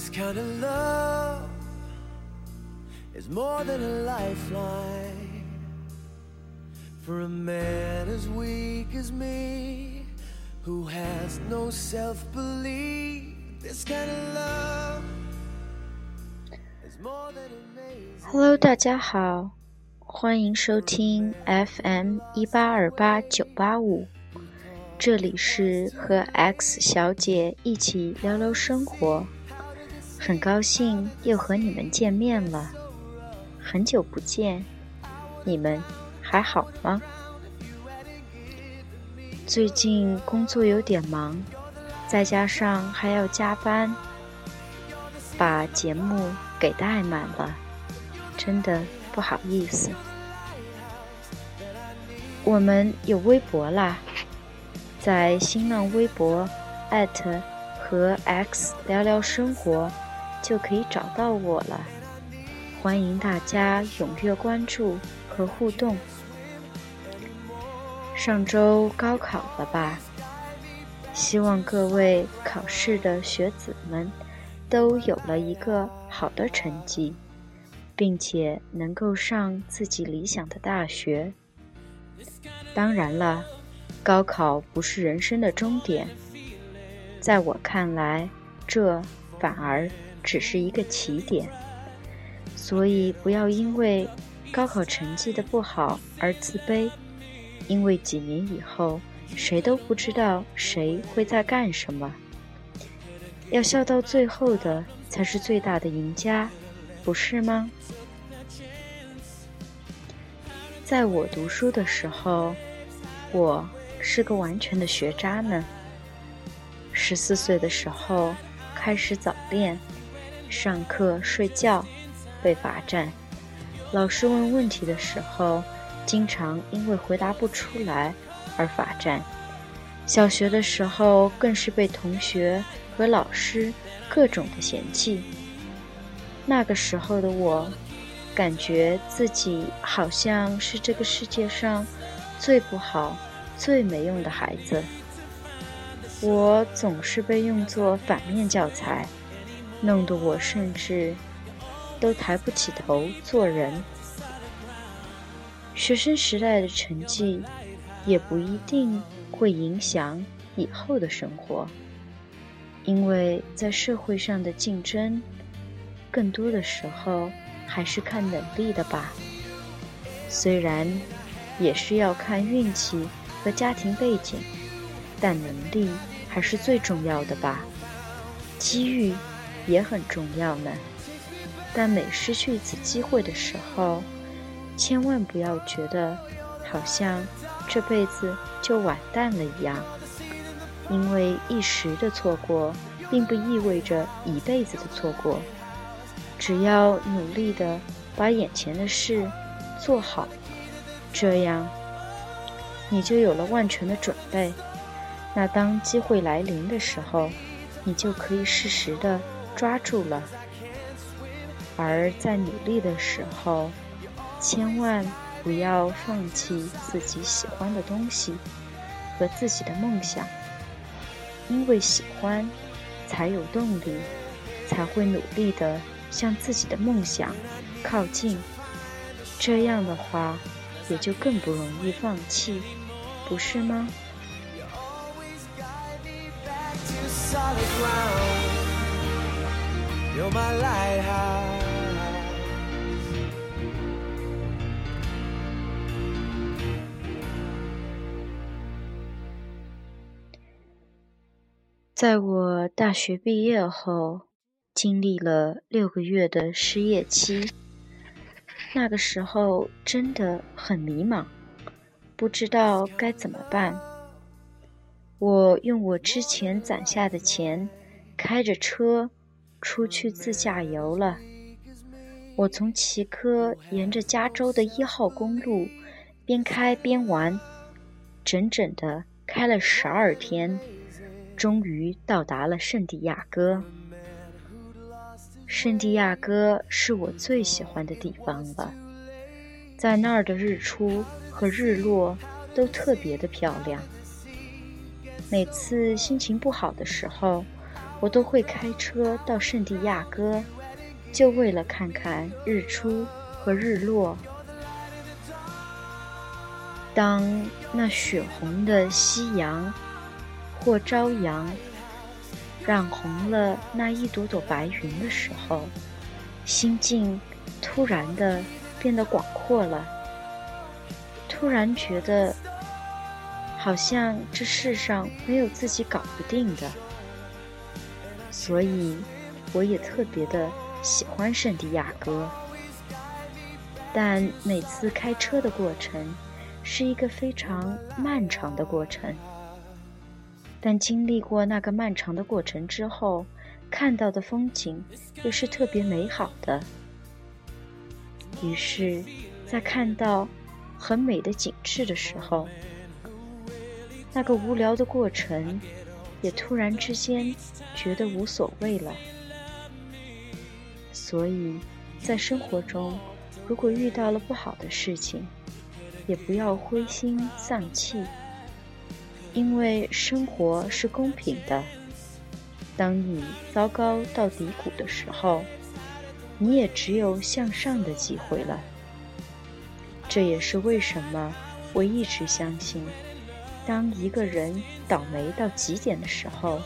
This kind of love is more than a lifeline for a man as weak as me who has no self belief. This kind of love is more than amazing. Hello，大家好，欢迎收听 FM 一八二八九八五，这里是和 X 小姐一起聊聊生活，很高兴又和你们见面了，很久不见，你们还好吗？最近工作有点忙，再加上还要加班，把节目给带满了，真的不好意思。我们有微博啦，在新浪微博和 X 聊聊生活就可以找到我了，欢迎大家踊跃关注和互动。上周高考了吧？希望各位考试的学子们都有了一个好的成绩，并且能够上自己理想的大学。当然了，高考不是人生的终点，在我看来，这反而只是一个起点。所以不要因为高考成绩的不好而自卑。因为几年以后，谁都不知道谁会在干什么。要笑到最后的才是最大的赢家，不是吗？在我读书的时候，我是个完全的学渣呢。十四岁的时候开始早恋，上课睡觉，被罚站。老师问问题的时候。经常因为回答不出来而罚站，小学的时候更是被同学和老师各种的嫌弃。那个时候的我，感觉自己好像是这个世界上最不好、最没用的孩子。我总是被用作反面教材，弄得我甚至都抬不起头做人。学生时代的成绩，也不一定会影响以后的生活，因为在社会上的竞争，更多的时候还是看能力的吧。虽然也是要看运气和家庭背景，但能力还是最重要的吧。机遇也很重要呢，但每失去一次机会的时候。千万不要觉得好像这辈子就完蛋了一样，因为一时的错过，并不意味着一辈子的错过。只要努力的把眼前的事做好，这样你就有了万全的准备。那当机会来临的时候，你就可以适时的抓住了。而在努力的时候，千万不要放弃自己喜欢的东西和自己的梦想，因为喜欢，才有动力，才会努力的向自己的梦想靠近。这样的话，也就更不容易放弃，不是吗？在我大学毕业后，经历了六个月的失业期。那个时候真的很迷茫，不知道该怎么办。我用我之前攒下的钱，开着车出去自驾游了。我从奇科沿着加州的一号公路边开边玩，整整的开了十二天。终于到达了圣地亚哥。圣地亚哥是我最喜欢的地方了，在那儿的日出和日落都特别的漂亮。每次心情不好的时候，我都会开车到圣地亚哥，就为了看看日出和日落。当那血红的夕阳或朝阳染红了那一朵朵白云的时候，心境突然的变得广阔了，突然觉得好像这世上没有自己搞不定的。所以，我也特别的喜欢圣地亚哥。但每次开车的过程是一个非常漫长的过程。但经历过那个漫长的过程之后，看到的风景又是特别美好的。于是，在看到很美的景致的时候，那个无聊的过程。也突然之间觉得无所谓了，所以，在生活中，如果遇到了不好的事情，也不要灰心丧气，因为生活是公平的。当你糟糕到低谷的时候，你也只有向上的机会了。这也是为什么我一直相信。当一个人倒霉到极点的时候，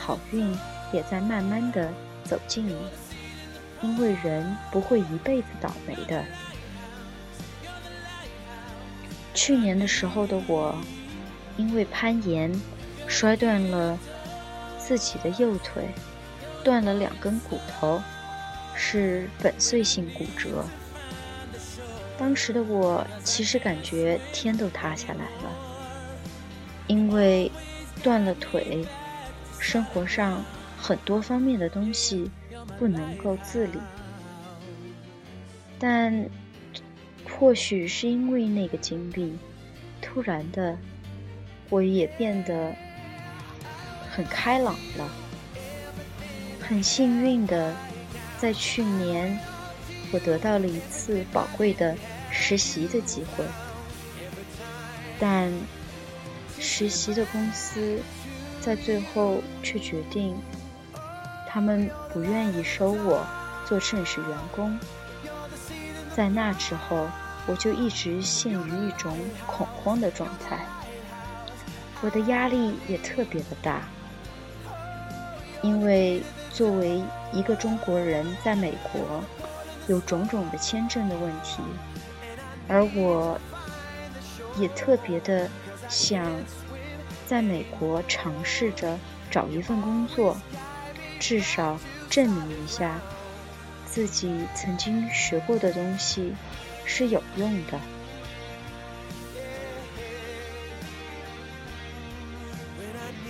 好运也在慢慢的走近你，因为人不会一辈子倒霉的。去年的时候的我，因为攀岩摔断了自己的右腿，断了两根骨头，是粉碎性骨折。当时的我其实感觉天都塌下来了。因为断了腿，生活上很多方面的东西不能够自理。但或许是因为那个经历，突然的，我也变得很开朗了。很幸运的，在去年，我得到了一次宝贵的实习的机会，但。实习的公司在最后却决定，他们不愿意收我做正式员工。在那之后，我就一直陷于一种恐慌的状态，我的压力也特别的大，因为作为一个中国人在美国，有种种的签证的问题，而我也特别的。想在美国尝试着找一份工作，至少证明一下自己曾经学过的东西是有用的。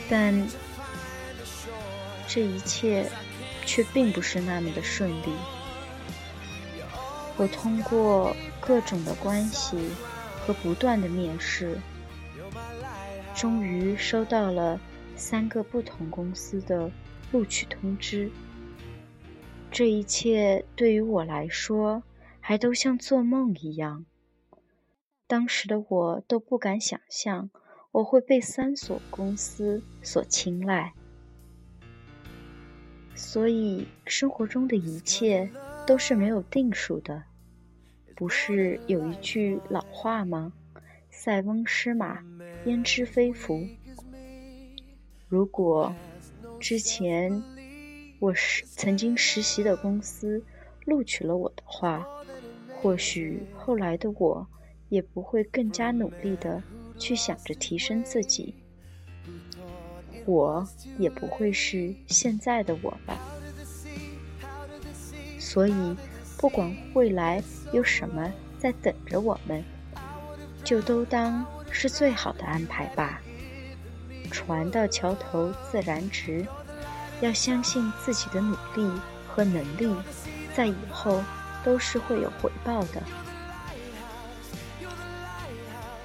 但这一切却并不是那么的顺利。我通过各种的关系和不断的面试。终于收到了三个不同公司的录取通知。这一切对于我来说，还都像做梦一样。当时的我都不敢想象，我会被三所公司所青睐。所以，生活中的一切都是没有定数的。不是有一句老话吗？塞翁失马，焉知非福？如果之前我实曾经实习的公司录取了我的话，或许后来的我也不会更加努力的去想着提升自己，我也不会是现在的我吧。所以，不管未来有什么在等着我们。就都当是最好的安排吧。船到桥头自然直，要相信自己的努力和能力，在以后都是会有回报的。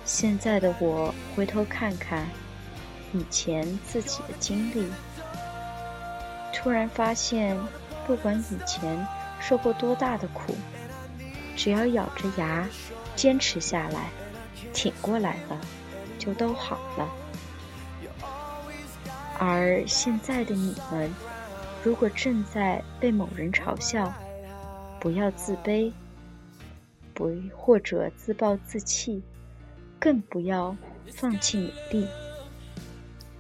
现在的我回头看看以前自己的经历，突然发现，不管以前受过多大的苦，只要咬着牙坚持下来。挺过来了，就都好了。而现在的你们，如果正在被某人嘲笑，不要自卑，不或者自暴自弃，更不要放弃努力，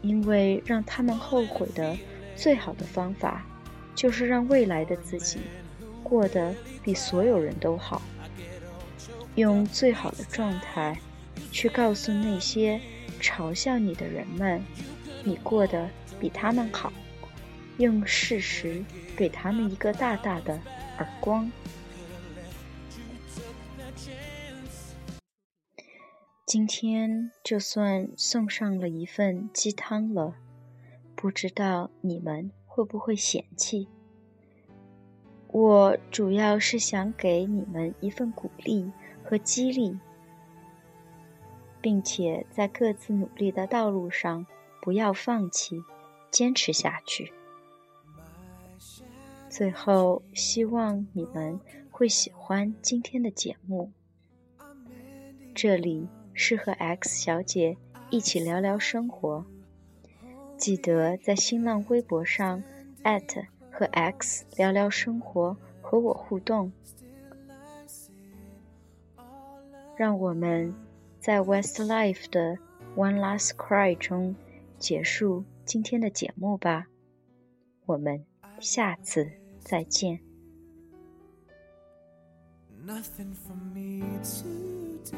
因为让他们后悔的最好的方法，就是让未来的自己过得比所有人都好，用最好的状态去告诉那些嘲笑你的人们，你过得比他们好。用事实给他们一个大大的耳光。今天就算送上了一份鸡汤了，不知道你们会不会嫌弃？我主要是想给你们一份鼓励和激励，并且在各自努力的道路上不要放弃，坚持下去。最后，希望你们会喜欢今天的节目。这里是和 X 小姐一起聊聊生活。记得在新浪微博上艾特和 X 聊聊生活，和我互动。让我们在 Westlife 的 One Last Cry 中结束今天的节目吧。我们下次。再见。Nothing for me to do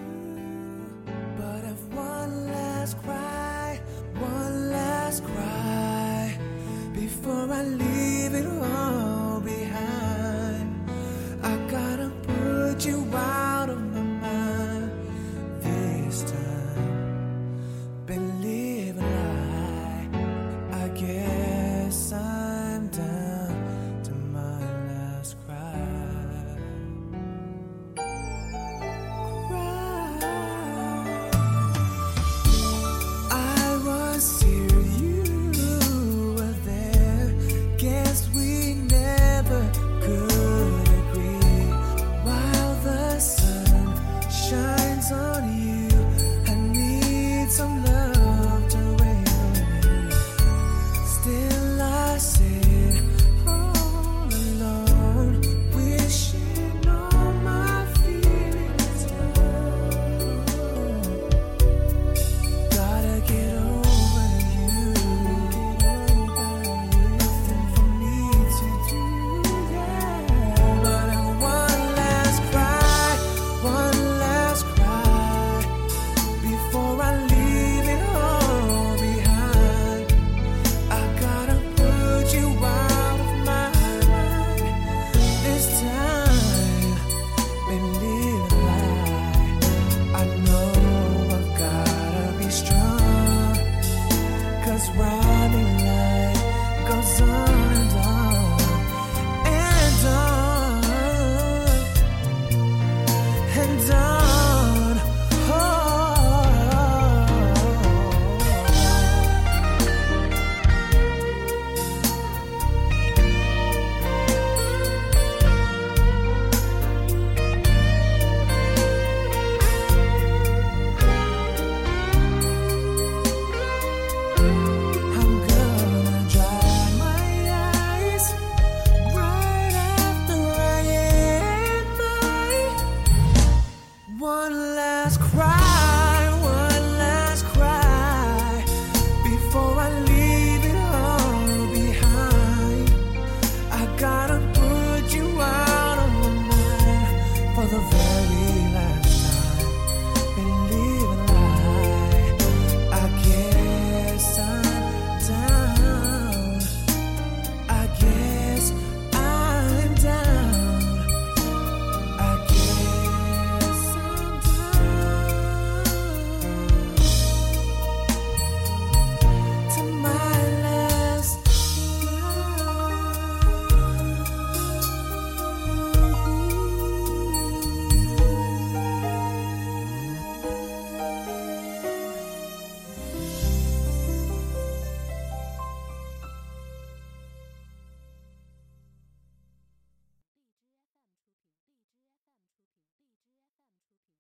but have one last cry, one last cry before I leave it